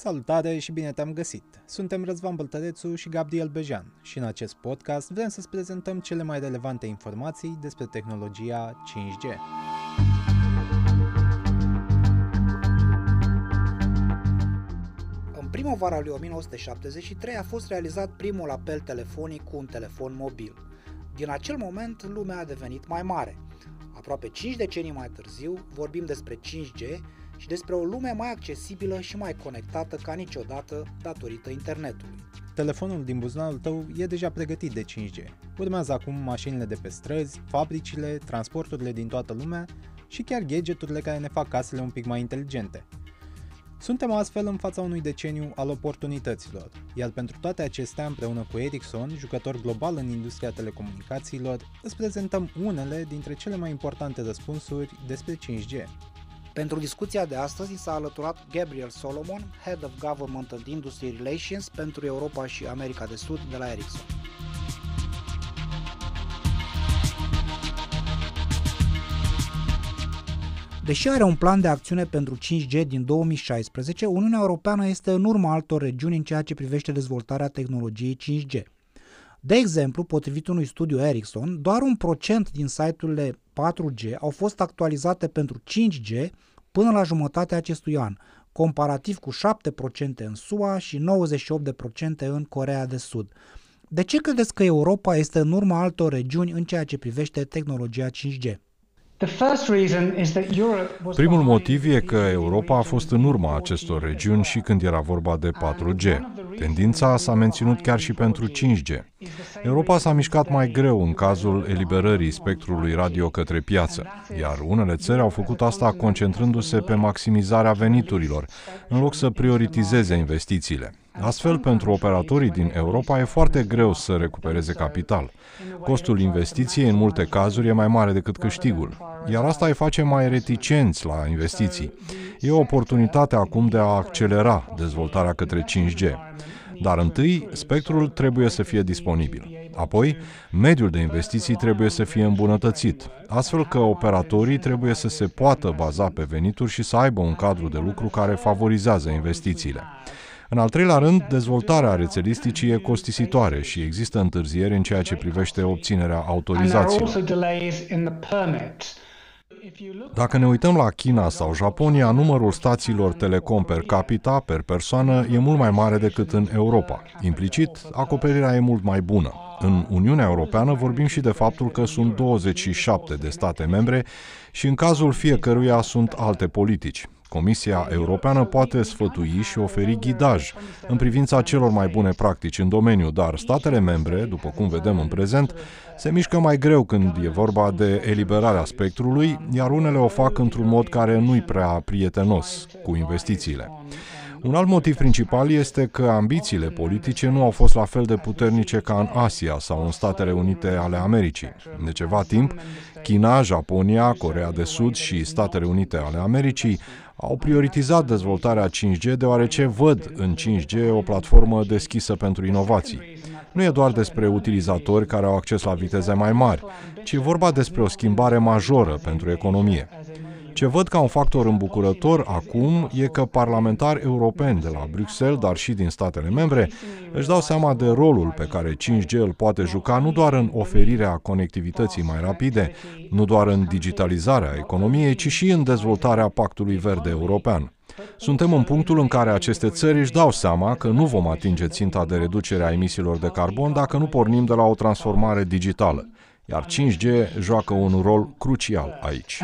Salutare și bine te-am găsit! Suntem Răzvan Băltărețu și Gabriel Bejan și în acest podcast vrem să-ți prezentăm cele mai relevante informații despre tehnologia 5G. În primăvara lui 1973 a fost realizat primul apel telefonic cu un telefon mobil. Din acel moment, lumea a devenit mai mare. Aproape 5 decenii mai târziu, vorbim despre 5G și despre o lume mai accesibilă și mai conectată ca niciodată datorită internetului. Telefonul din buzunarul tău e deja pregătit de 5G. Urmează acum mașinile de pe străzi, fabricile, transporturile din toată lumea și chiar gadgeturile care ne fac casele un pic mai inteligente. Suntem astfel în fața unui deceniu al oportunităților, iar pentru toate acestea, împreună cu Ericsson, jucător global în industria telecomunicațiilor, îți prezentăm unele dintre cele mai importante răspunsuri despre 5G. Pentru discuția de astăzi s-a alăturat Gabriel Solomon, Head of Government and Industry Relations pentru Europa și America de Sud de la Ericsson. Deși are un plan de acțiune pentru 5G din 2016, Uniunea Europeană este în urma altor regiuni în ceea ce privește dezvoltarea tehnologiei 5G. De exemplu, potrivit unui studiu Ericsson, doar un procent din site-urile 4G au fost actualizate pentru 5G până la jumătatea acestui an, comparativ cu 7% în SUA și 98% în Corea de Sud. De ce credeți că Europa este în urma altor regiuni în ceea ce privește tehnologia 5G? Primul motiv e că Europa a fost în urma acestor regiuni și când era vorba de 4G. Tendința s-a menținut chiar și pentru 5G. Europa s-a mișcat mai greu în cazul eliberării spectrului radio către piață, iar unele țări au făcut asta concentrându-se pe maximizarea veniturilor, în loc să prioritizeze investițiile. Astfel, pentru operatorii din Europa e foarte greu să recupereze capital. Costul investiției în multe cazuri e mai mare decât câștigul, iar asta îi face mai reticenți la investiții. E o oportunitate acum de a accelera dezvoltarea către 5G. Dar întâi, spectrul trebuie să fie disponibil. Apoi, mediul de investiții trebuie să fie îmbunătățit, astfel că operatorii trebuie să se poată baza pe venituri și să aibă un cadru de lucru care favorizează investițiile. În al treilea rând, dezvoltarea rețelisticii e costisitoare și există întârzieri în ceea ce privește obținerea autorizațiilor. Dacă ne uităm la China sau Japonia, numărul stațiilor telecom per capita, per persoană, e mult mai mare decât în Europa. Implicit, acoperirea e mult mai bună. În Uniunea Europeană vorbim și de faptul că sunt 27 de state membre și în cazul fiecăruia sunt alte politici. Comisia Europeană poate sfătui și oferi ghidaj în privința celor mai bune practici în domeniu, dar statele membre, după cum vedem în prezent, se mișcă mai greu când e vorba de eliberarea spectrului, iar unele o fac într-un mod care nu-i prea prietenos cu investițiile. Un alt motiv principal este că ambițiile politice nu au fost la fel de puternice ca în Asia sau în Statele Unite ale Americii. De ceva timp, China, Japonia, Corea de Sud și Statele Unite ale Americii au prioritizat dezvoltarea 5G deoarece văd în 5G o platformă deschisă pentru inovații. Nu e doar despre utilizatori care au acces la viteze mai mari, ci e vorba despre o schimbare majoră pentru economie. Ce văd ca un factor îmbucurător acum e că parlamentari europeni de la Bruxelles, dar și din statele membre, își dau seama de rolul pe care 5G îl poate juca nu doar în oferirea conectivității mai rapide, nu doar în digitalizarea economiei, ci și în dezvoltarea Pactului Verde European. Suntem în punctul în care aceste țări își dau seama că nu vom atinge ținta de reducere a emisiilor de carbon dacă nu pornim de la o transformare digitală iar 5G joacă un rol crucial aici.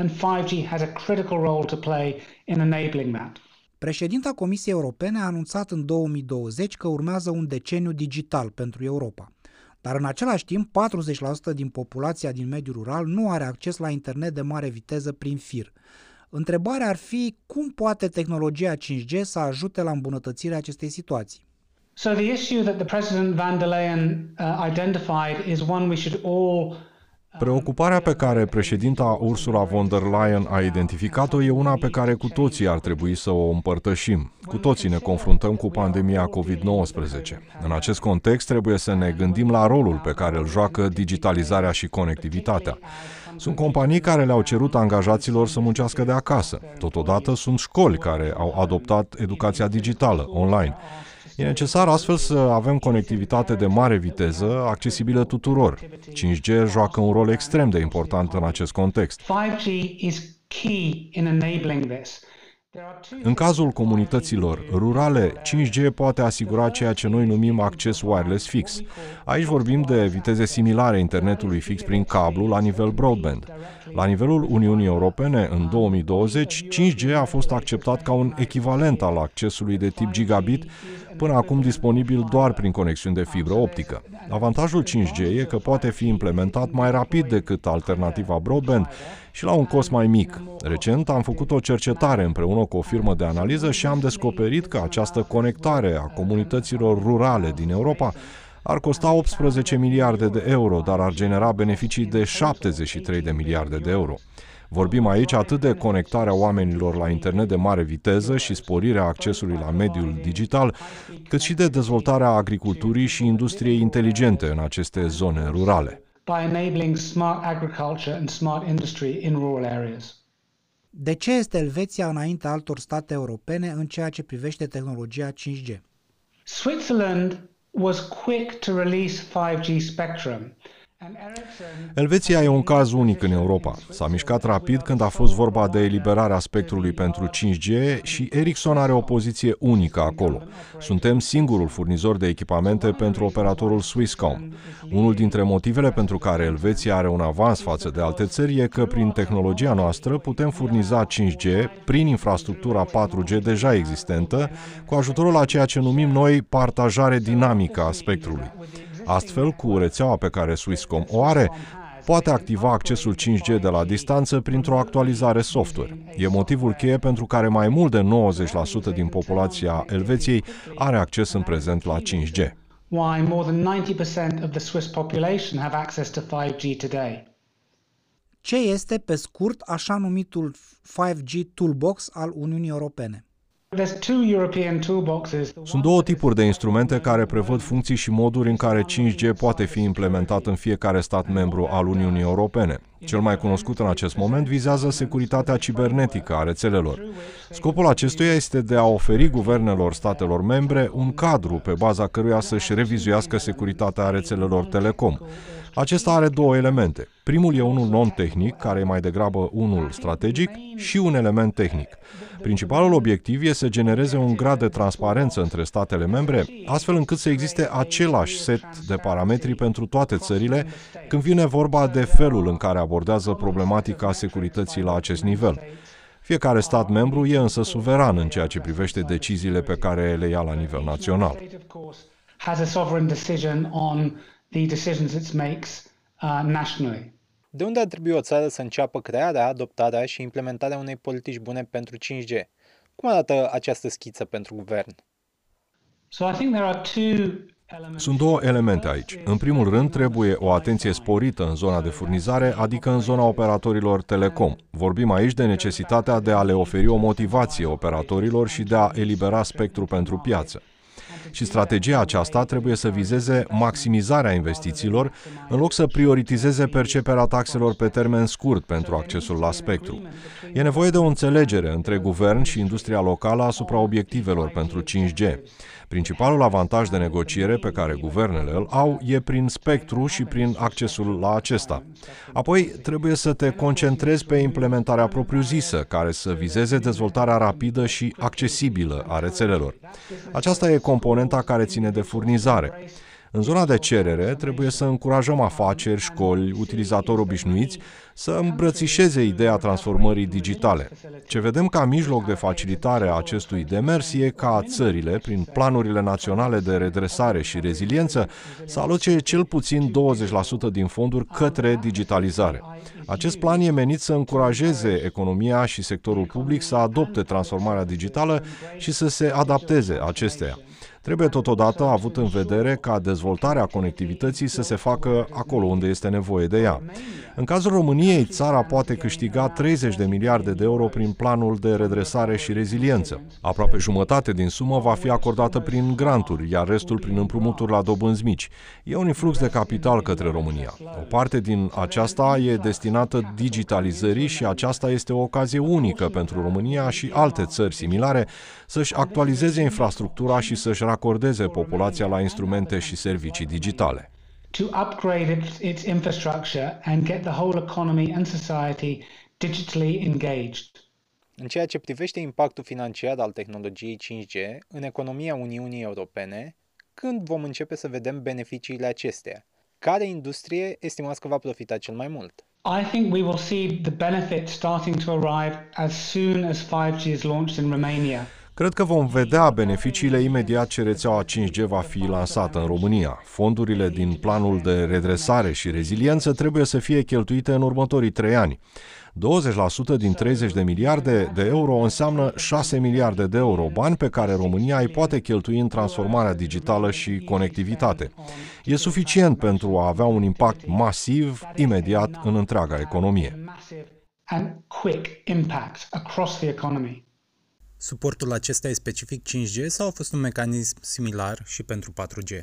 Președinta Comisiei Europene a anunțat în 2020 că urmează un deceniu digital pentru Europa. Dar în același timp, 40% din populația din mediul rural nu are acces la internet de mare viteză prin fir. Întrebarea ar fi cum poate tehnologia 5G să ajute la îmbunătățirea acestei situații. So the issue that the President van der Leyen uh, identified is one we should all Preocuparea pe care președinta Ursula von der Leyen a identificat-o e una pe care cu toții ar trebui să o împărtășim. Cu toții ne confruntăm cu pandemia COVID-19. În acest context trebuie să ne gândim la rolul pe care îl joacă digitalizarea și conectivitatea. Sunt companii care le-au cerut angajaților să muncească de acasă. Totodată sunt școli care au adoptat educația digitală, online. E necesar astfel să avem conectivitate de mare viteză, accesibilă tuturor. 5G joacă un rol extrem de important în acest context. 5G is key in enabling this. În cazul comunităților rurale, 5G poate asigura ceea ce noi numim acces wireless fix. Aici vorbim de viteze similare internetului fix prin cablu la nivel broadband. La nivelul Uniunii Europene, în 2020, 5G a fost acceptat ca un echivalent al accesului de tip gigabit, până acum disponibil doar prin conexiuni de fibră optică. Avantajul 5G e că poate fi implementat mai rapid decât alternativa broadband și la un cost mai mic. Recent am făcut o cercetare împreună cu o firmă de analiză și am descoperit că această conectare a comunităților rurale din Europa ar costa 18 miliarde de euro, dar ar genera beneficii de 73 de miliarde de euro. Vorbim aici atât de conectarea oamenilor la internet de mare viteză și sporirea accesului la mediul digital, cât și de dezvoltarea agriculturii și industriei inteligente în aceste zone rurale. De ce este Elveția înaintea altor state europene în ceea ce privește tehnologia 5G? Switzerland was quick to release 5G spectrum Elveția e un caz unic în Europa. S-a mișcat rapid când a fost vorba de eliberarea spectrului pentru 5G și Ericsson are o poziție unică acolo. Suntem singurul furnizor de echipamente pentru operatorul Swisscom. Unul dintre motivele pentru care Elveția are un avans față de alte țări e că prin tehnologia noastră putem furniza 5G prin infrastructura 4G deja existentă, cu ajutorul a ceea ce numim noi partajare dinamică a spectrului. Astfel, cu rețeaua pe care Swisscom o are, poate activa accesul 5G de la distanță printr-o actualizare software. E motivul cheie pentru care mai mult de 90% din populația Elveției are acces în prezent la 5G. Why more than 90% of the Swiss population have access to 5G today? Ce este, pe scurt, așa numitul 5G Toolbox al Uniunii Europene? Sunt două tipuri de instrumente care prevăd funcții și moduri în care 5G poate fi implementat în fiecare stat membru al Uniunii Europene. Cel mai cunoscut în acest moment vizează securitatea cibernetică a rețelelor. Scopul acestuia este de a oferi guvernelor statelor membre un cadru pe baza căruia să-și revizuiască securitatea rețelelor telecom. Acesta are două elemente. Primul e unul non-tehnic, care e mai degrabă unul strategic, și un element tehnic. Principalul obiectiv este să genereze un grad de transparență între statele membre, astfel încât să existe același set de parametri pentru toate țările când vine vorba de felul în care abordează problematica securității la acest nivel. Fiecare stat membru e însă suveran în ceea ce privește deciziile pe care le ia la nivel național. De unde ar trebui o țară să înceapă crearea, adoptarea și implementarea unei politici bune pentru 5G? Cum arată această schiță pentru guvern? Sunt două elemente aici. În primul rând, trebuie o atenție sporită în zona de furnizare, adică în zona operatorilor telecom. Vorbim aici de necesitatea de a le oferi o motivație operatorilor și de a elibera spectru pentru piață și strategia aceasta trebuie să vizeze maximizarea investițiilor în loc să prioritizeze perceperea taxelor pe termen scurt pentru accesul la spectru. E nevoie de o înțelegere între guvern și industria locală asupra obiectivelor pentru 5G. Principalul avantaj de negociere pe care guvernele îl au e prin spectru și prin accesul la acesta. Apoi, trebuie să te concentrezi pe implementarea propriu-zisă, care să vizeze dezvoltarea rapidă și accesibilă a rețelelor. Aceasta e componenta care ține de furnizare. În zona de cerere, trebuie să încurajăm afaceri, școli, utilizatori obișnuiți să îmbrățișeze ideea transformării digitale. Ce vedem ca mijloc de facilitare a acestui demers e ca țările, prin planurile naționale de redresare și reziliență, să aloce cel puțin 20% din fonduri către digitalizare. Acest plan e menit să încurajeze economia și sectorul public să adopte transformarea digitală și să se adapteze acesteia. Trebuie totodată avut în vedere ca dezvoltarea conectivității să se facă acolo unde este nevoie de ea. În cazul României, țara poate câștiga 30 de miliarde de euro prin planul de redresare și reziliență. Aproape jumătate din sumă va fi acordată prin granturi, iar restul prin împrumuturi la dobânzi mici. E un influx de capital către România. O parte din aceasta e destinată digitalizării și aceasta este o ocazie unică pentru România și alte țări similare să-și actualizeze infrastructura și să-și racordeze populația la instrumente și servicii digitale. To upgrade its, its infrastructure and get the whole economy and society digitally engaged. În ceea ce privește impactul financiar al tehnologiei 5G în economia Uniunii Europene, când vom începe să vedem beneficiile acesteia? Care industrie estimați că va profita cel mai mult? I think we will see the benefit starting to arrive as soon as 5G is launched in Romania. Cred că vom vedea beneficiile imediat ce rețeaua 5G va fi lansată în România. Fondurile din planul de redresare și reziliență trebuie să fie cheltuite în următorii trei ani. 20% din 30 de miliarde de euro înseamnă 6 miliarde de euro, bani pe care România îi poate cheltui în transformarea digitală și conectivitate. E suficient pentru a avea un impact masiv, imediat, în întreaga economie. Suportul acesta e specific 5G sau a fost un mecanism similar și pentru 4G?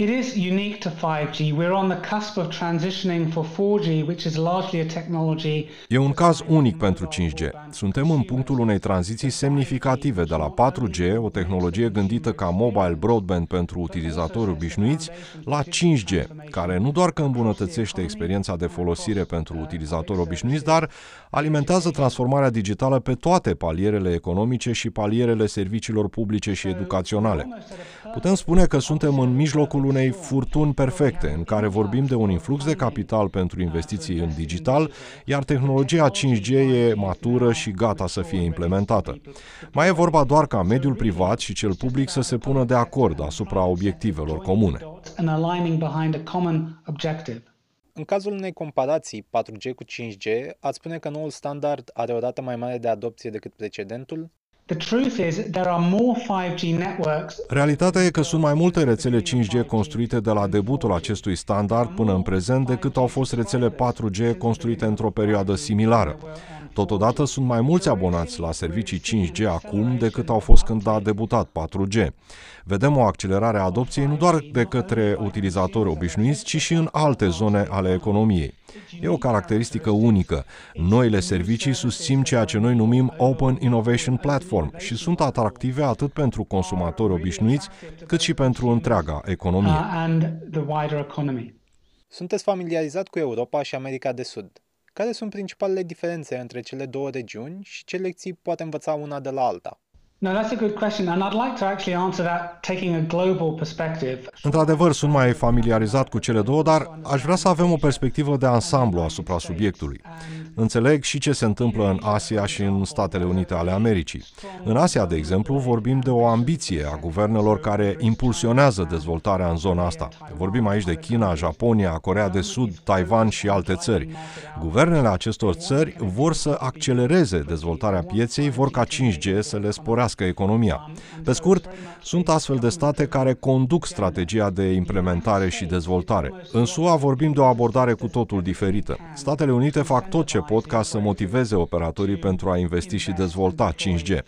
It is unique to 5G. We're on the cusp of transitioning for 4G, which is largely a technology. E un caz unic pentru 5G. Suntem în punctul unei tranziții semnificative de la 4G, o tehnologie gândită ca mobile broadband pentru utilizatori obișnuiți, la 5G, care nu doar că îmbunătățește experiența de folosire pentru utilizatori obișnuiți, dar alimentează transformarea digitală pe toate palierele economice și palierele serviciilor publice și educaționale. Putem spune că suntem în mijlocul unei furtuni perfecte, în care vorbim de un influx de capital pentru investiții în digital, iar tehnologia 5G e matură și gata să fie implementată. Mai e vorba doar ca mediul privat și cel public să se pună de acord asupra obiectivelor comune. În cazul unei comparații 4G cu 5G, ați spune că noul standard are o rată mai mare de adopție decât precedentul? Realitatea e că sunt mai multe rețele 5G construite de la debutul acestui standard până în prezent decât au fost rețele 4G construite într-o perioadă similară. Totodată sunt mai mulți abonați la servicii 5G acum decât au fost când a debutat 4G. Vedem o accelerare a adopției nu doar de către utilizatori obișnuiți, ci și în alte zone ale economiei. E o caracteristică unică. Noile servicii susțin ceea ce noi numim Open Innovation Platform și sunt atractive atât pentru consumatori obișnuiți, cât și pentru întreaga economie. Uh, Sunteți familiarizat cu Europa și America de Sud. Care sunt principalele diferențe între cele două regiuni și ce lecții poate învăța una de la alta? No, that's a good question, and I'd like to actually answer that taking a global perspective. Într-adevăr, sunt mai familiarizat cu cele două, dar aș vrea să avem o perspectivă de ansamblu asupra subiectului. Înțeleg și ce se întâmplă în Asia și în Statele Unite ale Americii. În Asia, de exemplu, vorbim de o ambiție a guvernelor care impulsionează dezvoltarea în zona asta. Vorbim aici de China, Japonia, Corea de Sud, Taiwan și alte țări. Guvernele acestor țări vor să accelereze dezvoltarea pieței, vor ca 5G să le sporească crească economia. Pe scurt, sunt astfel de state care conduc strategia de implementare și dezvoltare. În SUA vorbim de o abordare cu totul diferită. Statele Unite fac tot ce pot ca să motiveze operatorii pentru a investi și dezvolta 5G.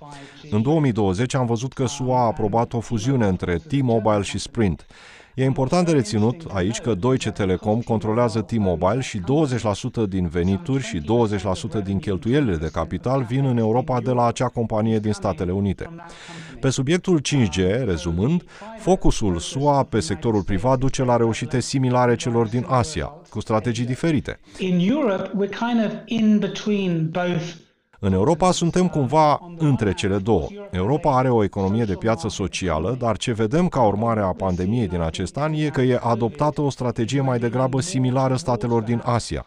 În 2020 am văzut că SUA a aprobat o fuziune între T-Mobile și Sprint. E important de reținut aici că Deutsche Telekom controlează T-Mobile și 20% din venituri și 20% din cheltuielile de capital vin în Europa de la acea companie din Statele Unite. Pe subiectul 5G, rezumând, focusul SUA pe sectorul privat duce la reușite similare celor din Asia, cu strategii diferite. In Europe, we're kind of in between both în Europa suntem cumva între cele două. Europa are o economie de piață socială, dar ce vedem ca urmare a pandemiei din acest an e că e adoptată o strategie mai degrabă similară statelor din Asia.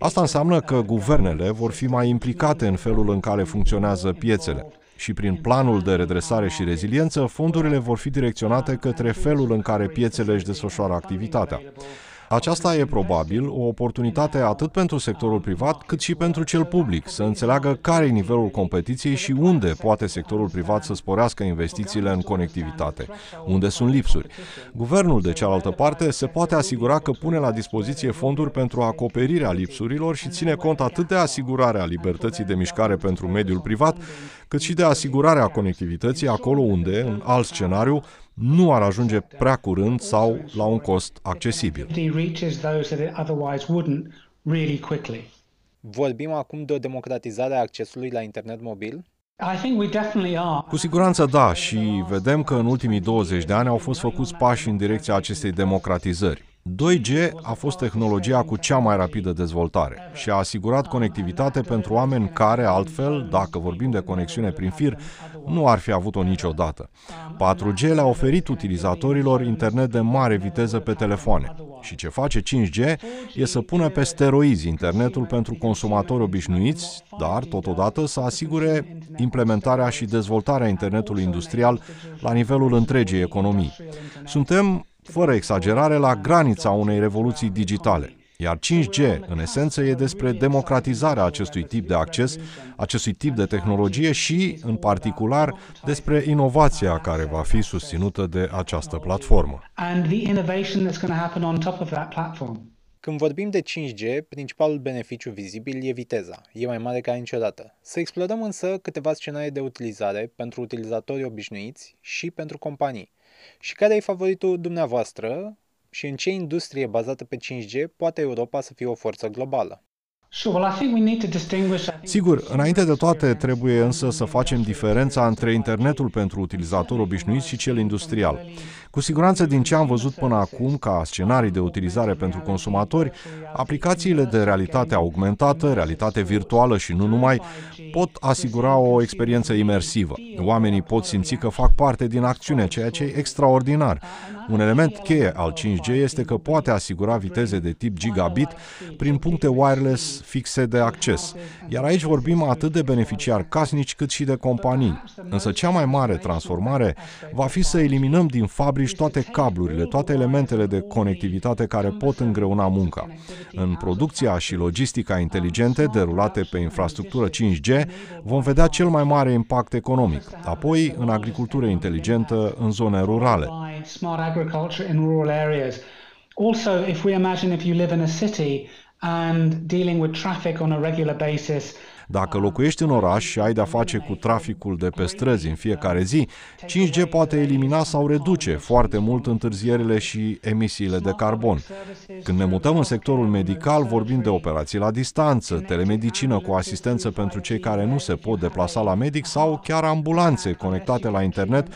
Asta înseamnă că guvernele vor fi mai implicate în felul în care funcționează piețele și prin planul de redresare și reziliență, fondurile vor fi direcționate către felul în care piețele își desfășoară activitatea. Aceasta e probabil o oportunitate atât pentru sectorul privat cât și pentru cel public să înțeleagă care e nivelul competiției și unde poate sectorul privat să sporească investițiile în conectivitate, unde sunt lipsuri. Guvernul, de cealaltă parte, se poate asigura că pune la dispoziție fonduri pentru acoperirea lipsurilor și ține cont atât de asigurarea libertății de mișcare pentru mediul privat, cât și de asigurarea conectivității acolo unde, în alt scenariu, nu ar ajunge prea curând sau la un cost accesibil. Vorbim acum de o democratizare a accesului la internet mobil? Cu siguranță da și vedem că în ultimii 20 de ani au fost făcuți pași în direcția acestei democratizări. 2G a fost tehnologia cu cea mai rapidă dezvoltare și a asigurat conectivitate pentru oameni care, altfel, dacă vorbim de conexiune prin fir, nu ar fi avut-o niciodată. 4G le-a oferit utilizatorilor internet de mare viteză pe telefoane. Și ce face 5G e să pună pe steroizi internetul pentru consumatori obișnuiți, dar, totodată, să asigure implementarea și dezvoltarea internetului industrial la nivelul întregii economii. Suntem fără exagerare, la granița unei revoluții digitale. Iar 5G, în esență, e despre democratizarea acestui tip de acces, acestui tip de tehnologie și, în particular, despre inovația care va fi susținută de această platformă. Când vorbim de 5G, principalul beneficiu vizibil e viteza. E mai mare ca niciodată. Să explorăm însă câteva scenarii de utilizare pentru utilizatorii obișnuiți și pentru companii. Și care e favoritul dumneavoastră și în ce industrie bazată pe 5G poate Europa să fie o forță globală? Sigur, înainte de toate trebuie însă să facem diferența între internetul pentru utilizator obișnuit și cel industrial. Cu siguranță din ce am văzut până acum ca scenarii de utilizare pentru consumatori, aplicațiile de realitate augmentată, realitate virtuală și nu numai, pot asigura o experiență imersivă. Oamenii pot simți că fac parte din acțiune, ceea ce e extraordinar. Un element cheie al 5G este că poate asigura viteze de tip gigabit prin puncte wireless fixe de acces. Iar aici vorbim atât de beneficiari casnici cât și de companii. Însă cea mai mare transformare va fi să eliminăm din fabrici toate cablurile, toate elementele de conectivitate care pot îngreuna munca. În producția și logistica inteligente derulate pe infrastructură 5G vom vedea cel mai mare impact economic, apoi în agricultură inteligentă în zone rurale. Also, if we imagine if you live in a city and dealing with traffic on a regular basis, dacă locuiești în oraș și ai de-a face cu traficul de pe străzi în fiecare zi, 5G poate elimina sau reduce foarte mult întârzierile și emisiile de carbon. Când ne mutăm în sectorul medical, vorbim de operații la distanță, telemedicină cu asistență pentru cei care nu se pot deplasa la medic sau chiar ambulanțe conectate la internet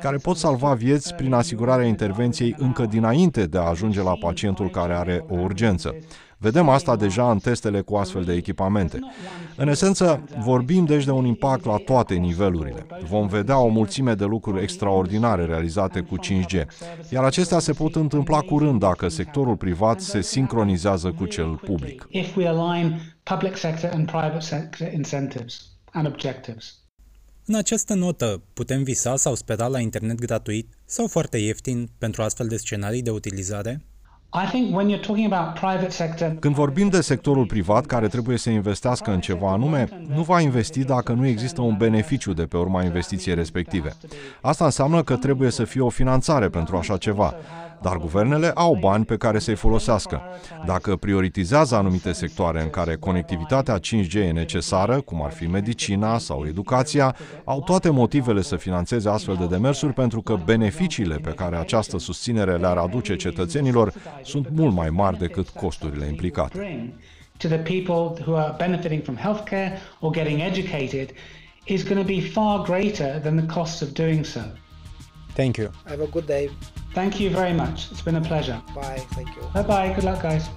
care pot salva vieți prin asigurarea intervenției încă dinainte de a ajunge la pacientul care are o urgență. Vedem asta deja în testele cu astfel de echipamente. În esență, vorbim deci de un impact la toate nivelurile. Vom vedea o mulțime de lucruri extraordinare realizate cu 5G, iar acestea se pot întâmpla curând dacă sectorul privat se sincronizează cu cel public. În această notă, putem visa sau spera la internet gratuit sau foarte ieftin pentru astfel de scenarii de utilizare? Când vorbim de sectorul privat care trebuie să investească în ceva anume, nu va investi dacă nu există un beneficiu de pe urma investiției respective. Asta înseamnă că trebuie să fie o finanțare pentru așa ceva dar guvernele au bani pe care să-i folosească. Dacă prioritizează anumite sectoare în care conectivitatea 5G e necesară, cum ar fi medicina sau educația, au toate motivele să financeze astfel de demersuri pentru că beneficiile pe care această susținere le-ar aduce cetățenilor sunt mult mai mari decât costurile implicate. To the people who are benefiting from healthcare or getting educated is going to be far greater than the cost of doing so. Thank you. Have a good day. Thank you very much. It's been a pleasure. Bye. Thank you. Bye bye. Good luck, guys.